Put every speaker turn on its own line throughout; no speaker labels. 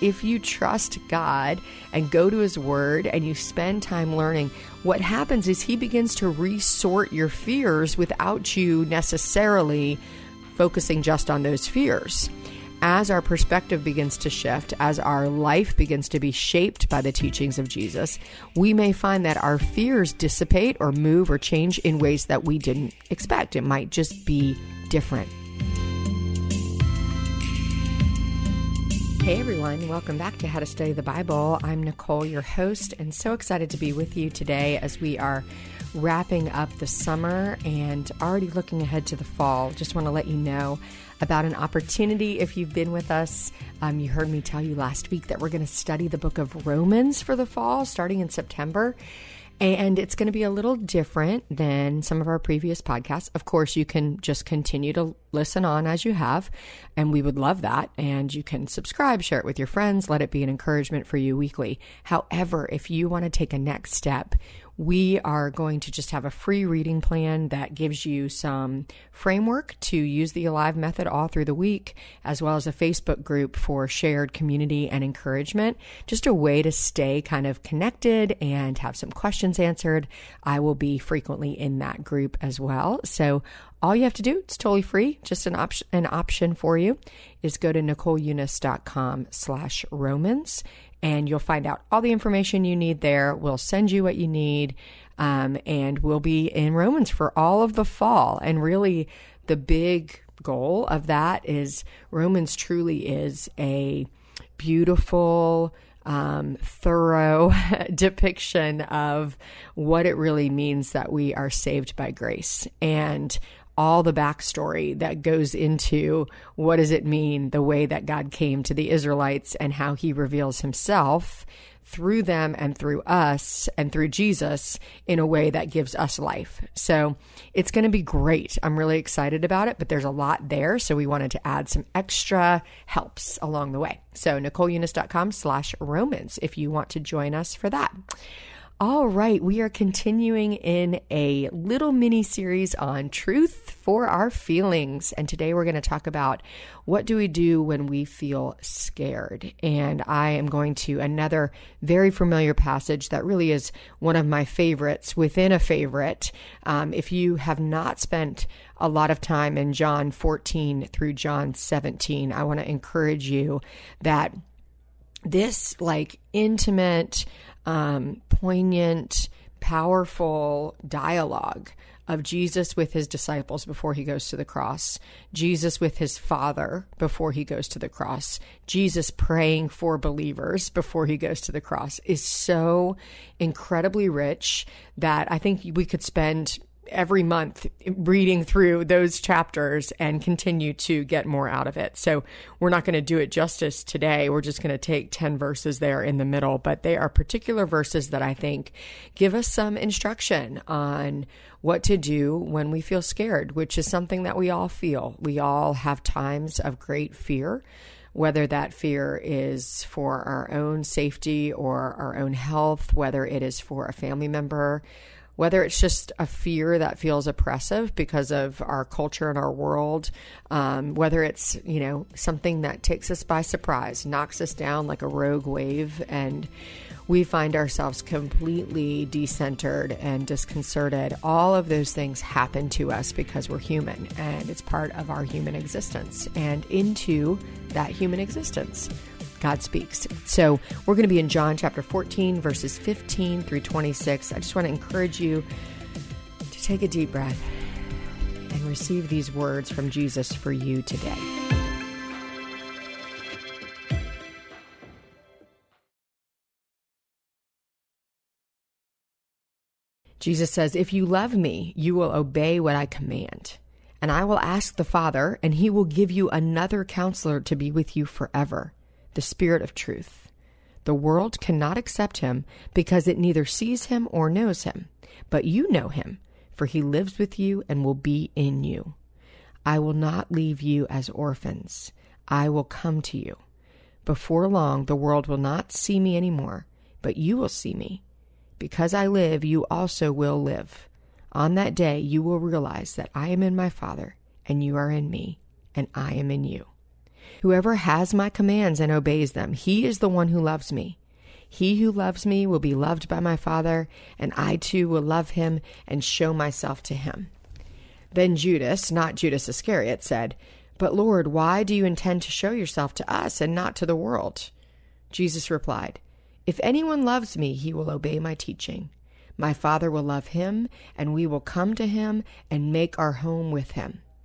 if you trust God and go to His Word and you spend time learning, what happens is He begins to resort your fears without you necessarily focusing just on those fears. As our perspective begins to shift, as our life begins to be shaped by the teachings of Jesus, we may find that our fears dissipate or move or change in ways that we didn't expect. It might just be different. Hey everyone, welcome back to How to Study the Bible. I'm Nicole, your host, and so excited to be with you today as we are wrapping up the summer and already looking ahead to the fall. Just want to let you know about an opportunity if you've been with us. Um, you heard me tell you last week that we're going to study the book of Romans for the fall starting in September. And it's going to be a little different than some of our previous podcasts. Of course, you can just continue to listen on as you have, and we would love that. And you can subscribe, share it with your friends, let it be an encouragement for you weekly. However, if you want to take a next step, we are going to just have a free reading plan that gives you some framework to use the Alive method all through the week, as well as a Facebook group for shared community and encouragement. Just a way to stay kind of connected and have some questions answered. I will be frequently in that group as well. So all you have to do, it's totally free, just an option an option for you, is go to NicoleUnice.com slash Romans and you'll find out all the information you need there. We'll send you what you need. Um, and we'll be in Romans for all of the fall. And really, the big goal of that is Romans truly is a beautiful, um, thorough depiction of what it really means that we are saved by grace. And all the backstory that goes into what does it mean the way that God came to the Israelites and how he reveals himself through them and through us and through Jesus in a way that gives us life. So it's going to be great. I'm really excited about it, but there's a lot there. So we wanted to add some extra helps along the way. So NicoleUnice.com slash Romans if you want to join us for that. All right, we are continuing in a little mini series on truth for our feelings. And today we're going to talk about what do we do when we feel scared. And I am going to another very familiar passage that really is one of my favorites within a favorite. Um, if you have not spent a lot of time in John 14 through John 17, I want to encourage you that this like intimate, um, poignant, powerful dialogue of Jesus with his disciples before he goes to the cross, Jesus with his Father before he goes to the cross, Jesus praying for believers before he goes to the cross is so incredibly rich that I think we could spend every month reading through those chapters and continue to get more out of it. So we're not going to do it justice today. We're just going to take 10 verses there in the middle, but they are particular verses that I think give us some instruction on what to do when we feel scared, which is something that we all feel. We all have times of great fear whether that fear is for our own safety or our own health, whether it is for a family member, whether it's just a fear that feels oppressive because of our culture and our world, um, whether it's, you know, something that takes us by surprise, knocks us down like a rogue wave, and we find ourselves completely decentered and disconcerted. All of those things happen to us because we're human and it's part of our human existence. And into that human existence, God speaks. So we're going to be in John chapter 14, verses 15 through 26. I just want to encourage you to take a deep breath and receive these words from Jesus for you today. Jesus says, If you love me, you will obey what I command. And I will ask the Father, and he will give you another counselor to be with you forever the Spirit of truth. The world cannot accept him because it neither sees him or knows him. But you know him, for he lives with you and will be in you. I will not leave you as orphans. I will come to you. Before long, the world will not see me anymore, but you will see me. Because I live, you also will live. On that day, you will realize that I am in my Father, and you are in me, and I am in you. Whoever has my commands and obeys them, he is the one who loves me. He who loves me will be loved by my Father, and I too will love him and show myself to him. Then Judas, not Judas Iscariot, said, But Lord, why do you intend to show yourself to us and not to the world? Jesus replied, If anyone loves me, he will obey my teaching. My Father will love him, and we will come to him and make our home with him.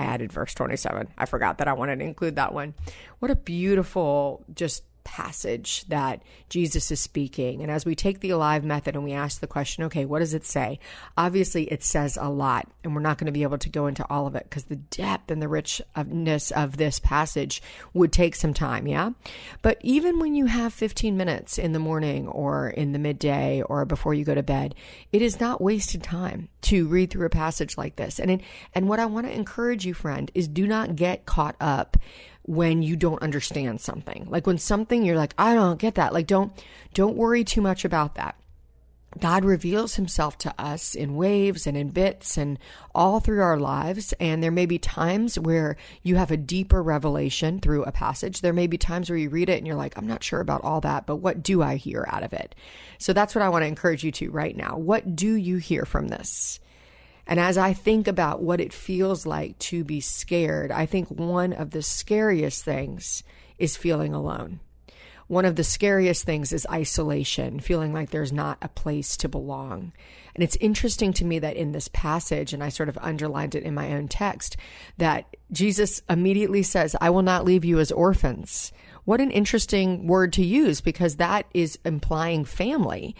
I added verse 27. I forgot that I wanted to include that one. What a beautiful, just passage that Jesus is speaking. And as we take the alive method and we ask the question, okay, what does it say? Obviously, it says a lot, and we're not going to be able to go into all of it because the depth and the richness of this passage would take some time, yeah? But even when you have 15 minutes in the morning or in the midday or before you go to bed, it is not wasted time to read through a passage like this. And it, and what I want to encourage you, friend, is do not get caught up when you don't understand something. Like when something you're like, I don't get that. Like don't don't worry too much about that. God reveals himself to us in waves and in bits and all through our lives. And there may be times where you have a deeper revelation through a passage. There may be times where you read it and you're like, I'm not sure about all that, but what do I hear out of it? So that's what I want to encourage you to right now. What do you hear from this? And as I think about what it feels like to be scared, I think one of the scariest things is feeling alone. One of the scariest things is isolation, feeling like there's not a place to belong. And it's interesting to me that in this passage, and I sort of underlined it in my own text, that Jesus immediately says, I will not leave you as orphans. What an interesting word to use because that is implying family.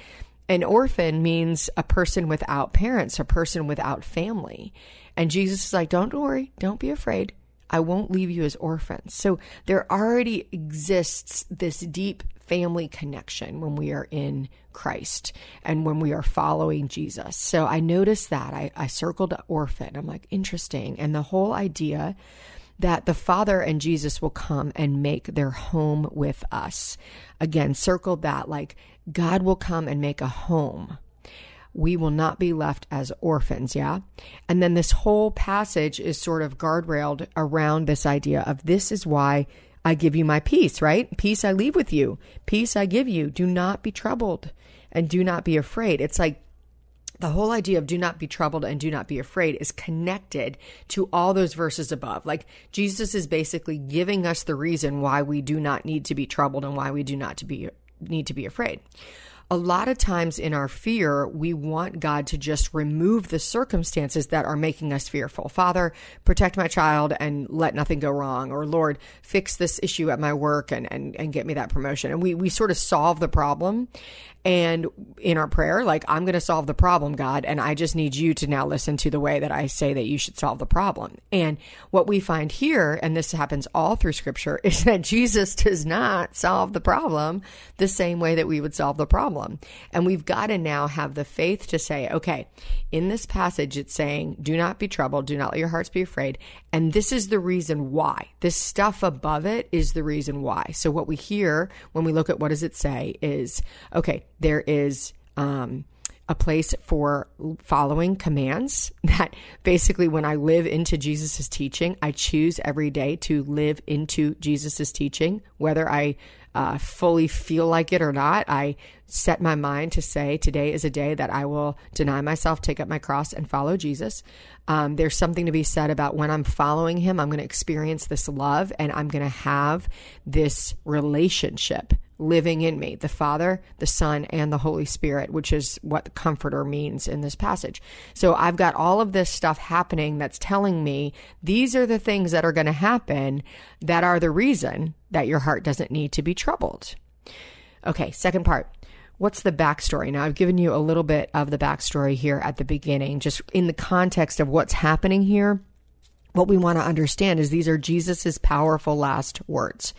An orphan means a person without parents, a person without family. And Jesus is like, don't worry, don't be afraid. I won't leave you as orphans. So there already exists this deep family connection when we are in Christ and when we are following Jesus. So I noticed that. I, I circled orphan. I'm like, interesting. And the whole idea that the Father and Jesus will come and make their home with us. Again, circle that like God will come and make a home. We will not be left as orphans, yeah? And then this whole passage is sort of guardrailed around this idea of this is why I give you my peace, right? Peace I leave with you. Peace I give you. Do not be troubled and do not be afraid. It's like the whole idea of do not be troubled and do not be afraid is connected to all those verses above. Like Jesus is basically giving us the reason why we do not need to be troubled and why we do not to be need to be afraid a lot of times in our fear, we want God to just remove the circumstances that are making us fearful. Father, protect my child and let nothing go wrong. Or Lord, fix this issue at my work and, and, and get me that promotion. And we, we sort of solve the problem and in our prayer, like, I'm going to solve the problem, God, and I just need you to now listen to the way that I say that you should solve the problem. And what we find here, and this happens all through scripture, is that Jesus does not solve the problem the same way that we would solve the problem. And we've got to now have the faith to say, okay, in this passage, it's saying, do not be troubled, do not let your hearts be afraid. And this is the reason why. This stuff above it is the reason why. So what we hear when we look at what does it say is, okay, there is um, a place for following commands that basically when I live into Jesus' teaching, I choose every day to live into Jesus' teaching, whether I uh, fully feel like it or not. I set my mind to say today is a day that I will deny myself, take up my cross, and follow Jesus. Um, there's something to be said about when I'm following him, I'm going to experience this love and I'm going to have this relationship living in me the Father, the Son, and the Holy Spirit, which is what the Comforter means in this passage. So I've got all of this stuff happening that's telling me these are the things that are going to happen that are the reason that your heart doesn't need to be troubled. Okay, second part. What's the backstory? Now, I've given you a little bit of the backstory here at the beginning, just in the context of what's happening here what we want to understand is these are Jesus's powerful last words.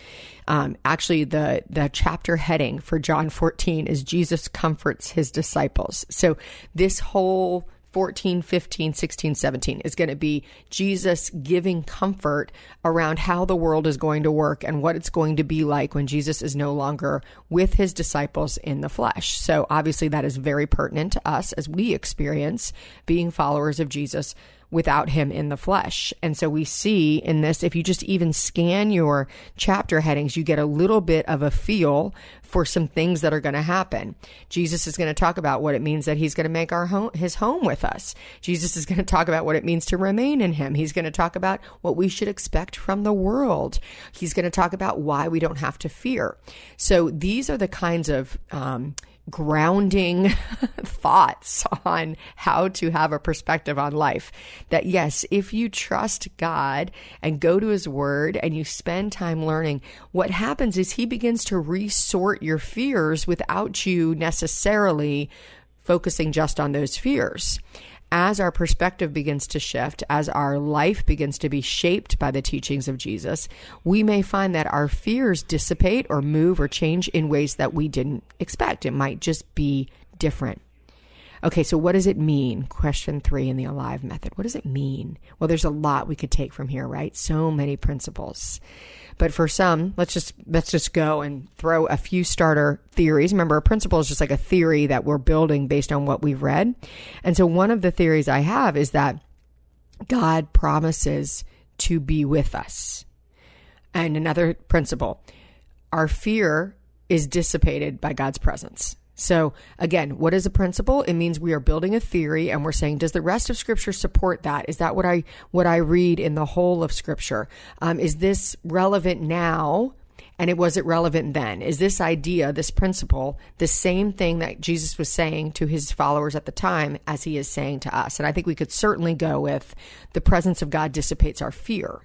Um, actually, the the chapter heading for John 14 is Jesus comforts his disciples. So this whole 14, 15, 16, 17 is going to be Jesus giving comfort around how the world is going to work and what it's going to be like when Jesus is no longer with his disciples in the flesh. So obviously that is very pertinent to us as we experience being followers of Jesus without him in the flesh. And so we see in this, if you just even scan your chapter headings, you get a little bit of a feel for some things that are going to happen. Jesus is going to talk about what it means that he's going to make our home, his home with us. Jesus is going to talk about what it means to remain in him. He's going to talk about what we should expect from the world. He's going to talk about why we don't have to fear. So these are the kinds of, um, grounding thoughts on how to have a perspective on life. That yes, if you trust God and go to his word and you spend time learning, what happens is he begins to resort your fears without you necessarily focusing just on those fears as our perspective begins to shift, as our life begins to be shaped by the teachings of Jesus, we may find that our fears dissipate or move or change in ways that we didn't expect. It might just be different. Okay, so what does it mean? Question three in the alive method. What does it mean? Well, there's a lot we could take from here, right? So many principles. But for some, let's just let's just go and throw a few starter theories. Remember, a principle is just like a theory that we're building based on what we've read. And so one of the theories I have is that God promises to be with us. And another principle, our fear is dissipated by God's presence. So again, what is a principle? It means we are building a theory and we're saying, does the rest of scripture support that? Is that what I, what I read in the whole of scripture? Um, is this relevant now? And it wasn't relevant then. Is this idea, this principle, the same thing that Jesus was saying to his followers at the time as he is saying to us? And I think we could certainly go with the presence of God dissipates our fear.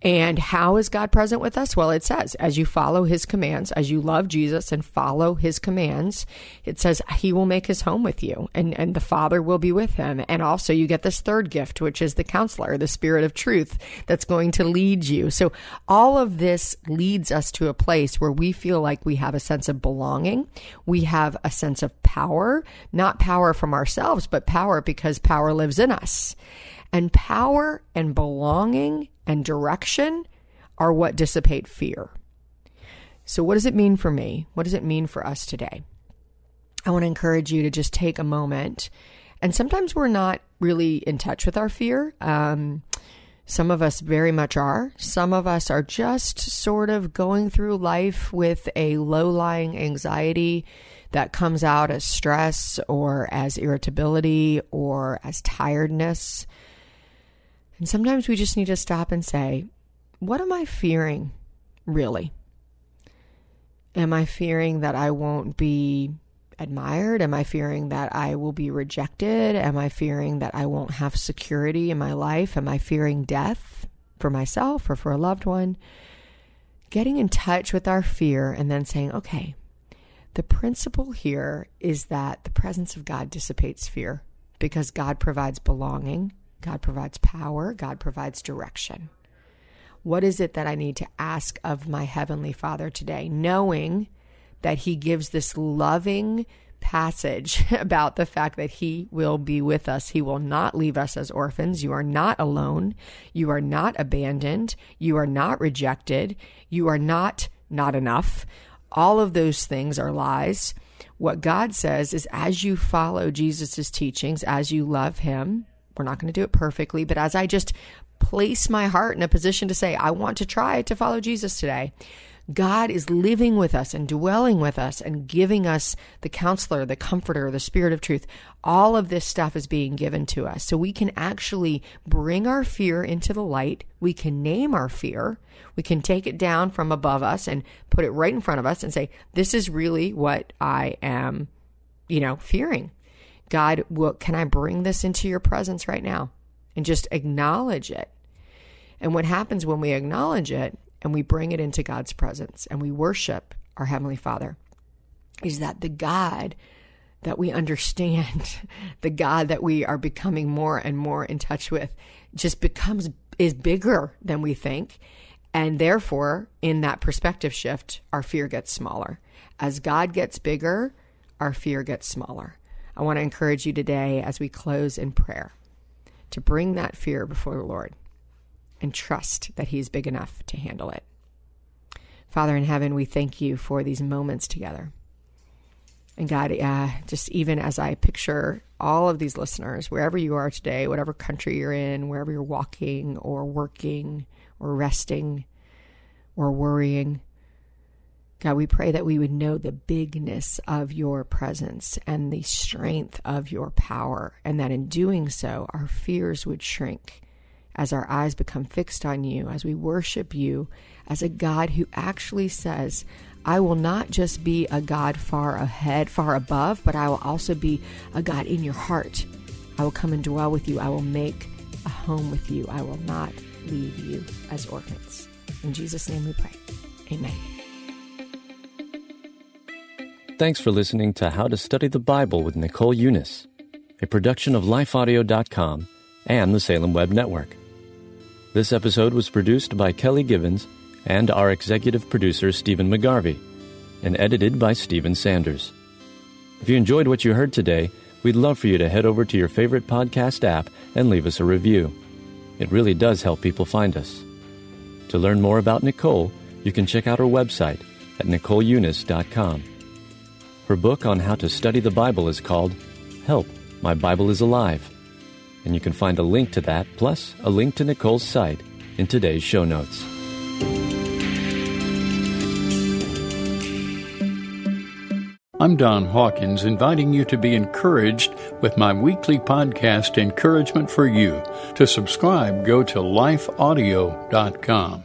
And how is God present with us? Well, it says, as you follow his commands, as you love Jesus and follow his commands, it says he will make his home with you and, and the Father will be with him. And also you get this third gift, which is the counselor, the spirit of truth that's going to lead you. So all of this leads us to a place where we feel like we have a sense of belonging. We have a sense of power, not power from ourselves, but power because power lives in us. And power and belonging and direction are what dissipate fear. So, what does it mean for me? What does it mean for us today? I want to encourage you to just take a moment. And sometimes we're not really in touch with our fear. Um, some of us very much are. Some of us are just sort of going through life with a low lying anxiety that comes out as stress or as irritability or as tiredness. And sometimes we just need to stop and say, what am I fearing really? Am I fearing that I won't be admired? Am I fearing that I will be rejected? Am I fearing that I won't have security in my life? Am I fearing death for myself or for a loved one? Getting in touch with our fear and then saying, okay, the principle here is that the presence of God dissipates fear because God provides belonging God provides power, God provides direction. What is it that I need to ask of my Heavenly Father today? Knowing that He gives this loving passage about the fact that He will be with us. He will not leave us as orphans. You are not alone. You are not abandoned. You are not rejected. You are not not enough. All of those things are lies. What God says is as you follow Jesus' teachings, as you love Him, we're not going to do it perfectly, but as I just place my heart in a position to say, I want to try to follow Jesus today, God is living with us and dwelling with us and giving us the counselor, the comforter, the spirit of truth. All of this stuff is being given to us. So we can actually bring our fear into the light. We can name our fear. We can take it down from above us and put it right in front of us and say, this is really what I am, you know, fearing. God, can I bring this into your presence right now? And just acknowledge it. And what happens when we acknowledge it and we bring it into God's presence and we worship our Heavenly Father is that the God that we understand, the God that we are becoming more and more in touch with, just becomes is bigger than we think. And therefore, in that perspective shift, our fear gets smaller. As God gets bigger, our fear gets smaller. I want to encourage you today as we close in prayer to bring that fear before the Lord and trust that He's big enough to handle it. Father in heaven, we thank you for these moments together. And God, uh, just even as I picture all of these listeners, wherever you are today, whatever country you're in, wherever you're walking or working or resting or worrying, God, we pray that we would know the bigness of your presence and the strength of your power, and that in doing so, our fears would shrink as our eyes become fixed on you, as we worship you as a God who actually says, I will not just be a God far ahead, far above, but I will also be a God in your heart. I will come and dwell with you. I will make a home with you. I will not leave you as orphans. In Jesus' name we pray. Amen.
Thanks for listening to How to Study the Bible with Nicole Unice, a production of lifeaudio.com and the Salem Web Network. This episode was produced by Kelly Givens and our executive producer, Stephen McGarvey, and edited by Stephen Sanders. If you enjoyed what you heard today, we'd love for you to head over to your favorite podcast app and leave us a review. It really does help people find us. To learn more about Nicole, you can check out her website at NicoleUnice.com. Her book on how to study the Bible is called Help, My Bible is Alive. And you can find a link to that, plus a link to Nicole's site, in today's show notes.
I'm Don Hawkins, inviting you to be encouraged with my weekly podcast, Encouragement for You. To subscribe, go to lifeaudio.com.